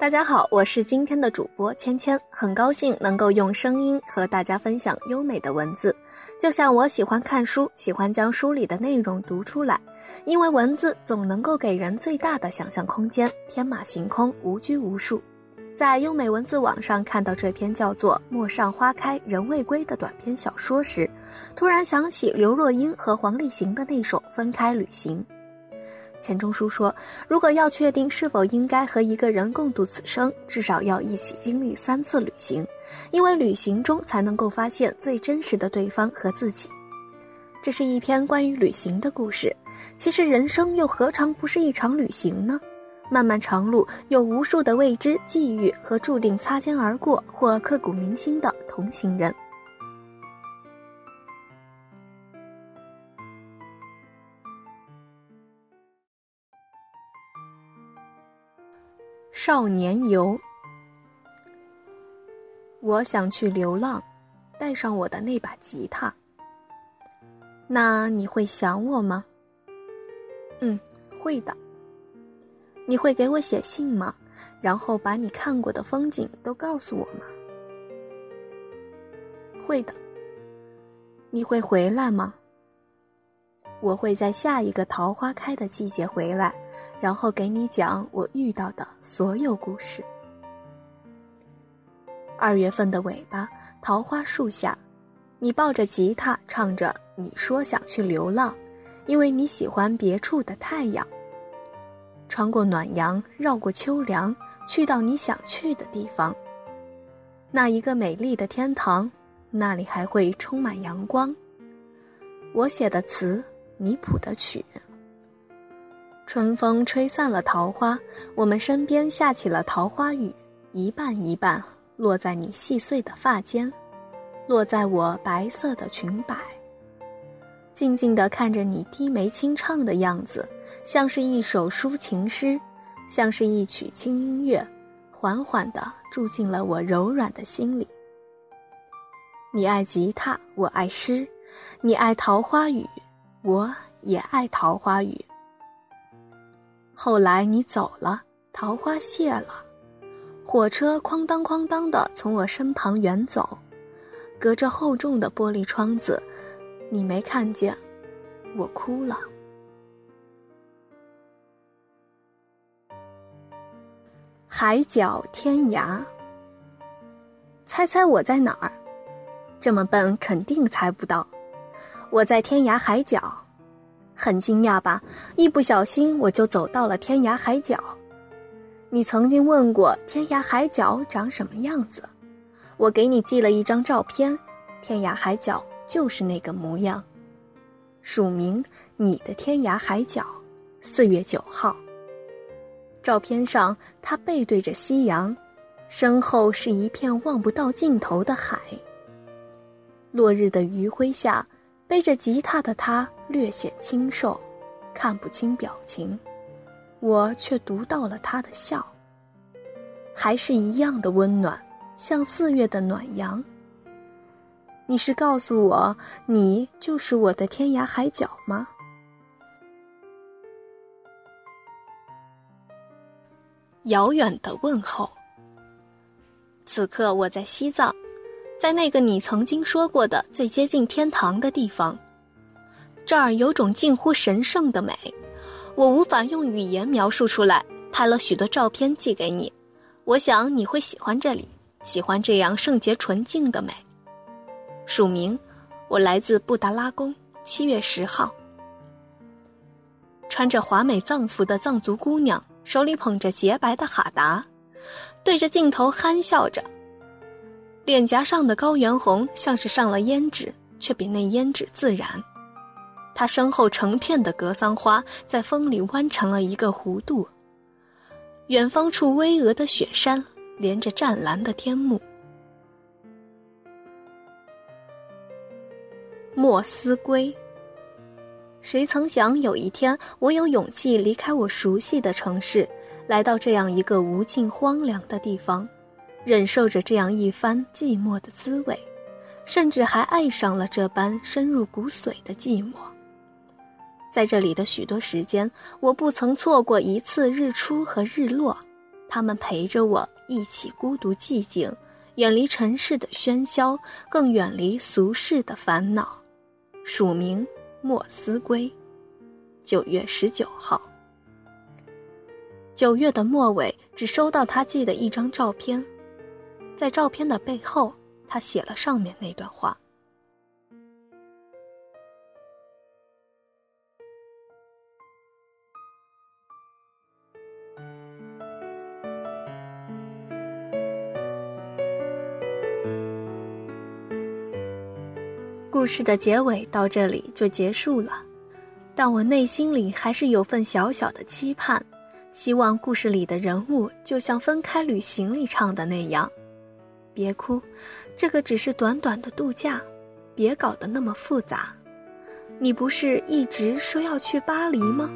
大家好，我是今天的主播芊芊，很高兴能够用声音和大家分享优美的文字。就像我喜欢看书，喜欢将书里的内容读出来，因为文字总能够给人最大的想象空间，天马行空，无拘无束。在优美文字网上看到这篇叫做《陌上花开人未归》的短篇小说时，突然想起刘若英和黄立行的那首《分开旅行》。钱钟书说：“如果要确定是否应该和一个人共度此生，至少要一起经历三次旅行，因为旅行中才能够发现最真实的对方和自己。”这是一篇关于旅行的故事。其实人生又何尝不是一场旅行呢？漫漫长路，有无数的未知际遇和注定擦肩而过或刻骨铭心的同行人。少年游，我想去流浪，带上我的那把吉他。那你会想我吗？嗯，会的。你会给我写信吗？然后把你看过的风景都告诉我吗？会的。你会回来吗？我会在下一个桃花开的季节回来。然后给你讲我遇到的所有故事。二月份的尾巴，桃花树下，你抱着吉他唱着，你说想去流浪，因为你喜欢别处的太阳。穿过暖阳，绕过秋凉，去到你想去的地方。那一个美丽的天堂，那里还会充满阳光。我写的词，你谱的曲。春风吹散了桃花，我们身边下起了桃花雨，一瓣一瓣落在你细碎的发间，落在我白色的裙摆。静静地看着你低眉轻唱的样子，像是一首抒情诗，像是一曲轻音乐，缓缓地住进了我柔软的心里。你爱吉他，我爱诗；你爱桃花雨，我也爱桃花雨。后来你走了，桃花谢了，火车哐当哐当的从我身旁远走，隔着厚重的玻璃窗子，你没看见，我哭了。海角天涯，猜猜我在哪儿？这么笨，肯定猜不到，我在天涯海角。很惊讶吧？一不小心我就走到了天涯海角。你曾经问过天涯海角长什么样子，我给你寄了一张照片，天涯海角就是那个模样。署名你的天涯海角，四月九号。照片上他背对着夕阳，身后是一片望不到尽头的海。落日的余晖下。背着吉他的他略显清瘦，看不清表情，我却读到了他的笑。还是一样的温暖，像四月的暖阳。你是告诉我，你就是我的天涯海角吗？遥远的问候。此刻我在西藏。在那个你曾经说过的最接近天堂的地方，这儿有种近乎神圣的美，我无法用语言描述出来。拍了许多照片寄给你，我想你会喜欢这里，喜欢这样圣洁纯净的美。署名：我来自布达拉宫，七月十号。穿着华美藏服的藏族姑娘，手里捧着洁白的哈达，对着镜头憨笑着。脸颊上的高原红像是上了胭脂，却比那胭脂自然。他身后成片的格桑花在风里弯成了一个弧度。远方处巍峨的雪山连着湛蓝的天幕。莫思归。谁曾想有一天我有勇气离开我熟悉的城市，来到这样一个无尽荒凉的地方。忍受着这样一番寂寞的滋味，甚至还爱上了这般深入骨髓的寂寞。在这里的许多时间，我不曾错过一次日出和日落，他们陪着我一起孤独寂静，远离城市的喧嚣，更远离俗世的烦恼。署名：莫思归。九月十九号。九月的末尾，只收到他寄的一张照片，在照片的背后，他写了上面那段话。故事的结尾到这里就结束了，但我内心里还是有份小小的期盼，希望故事里的人物就像《分开旅行》里唱的那样，别哭，这个只是短短的度假，别搞得那么复杂。你不是一直说要去巴黎吗？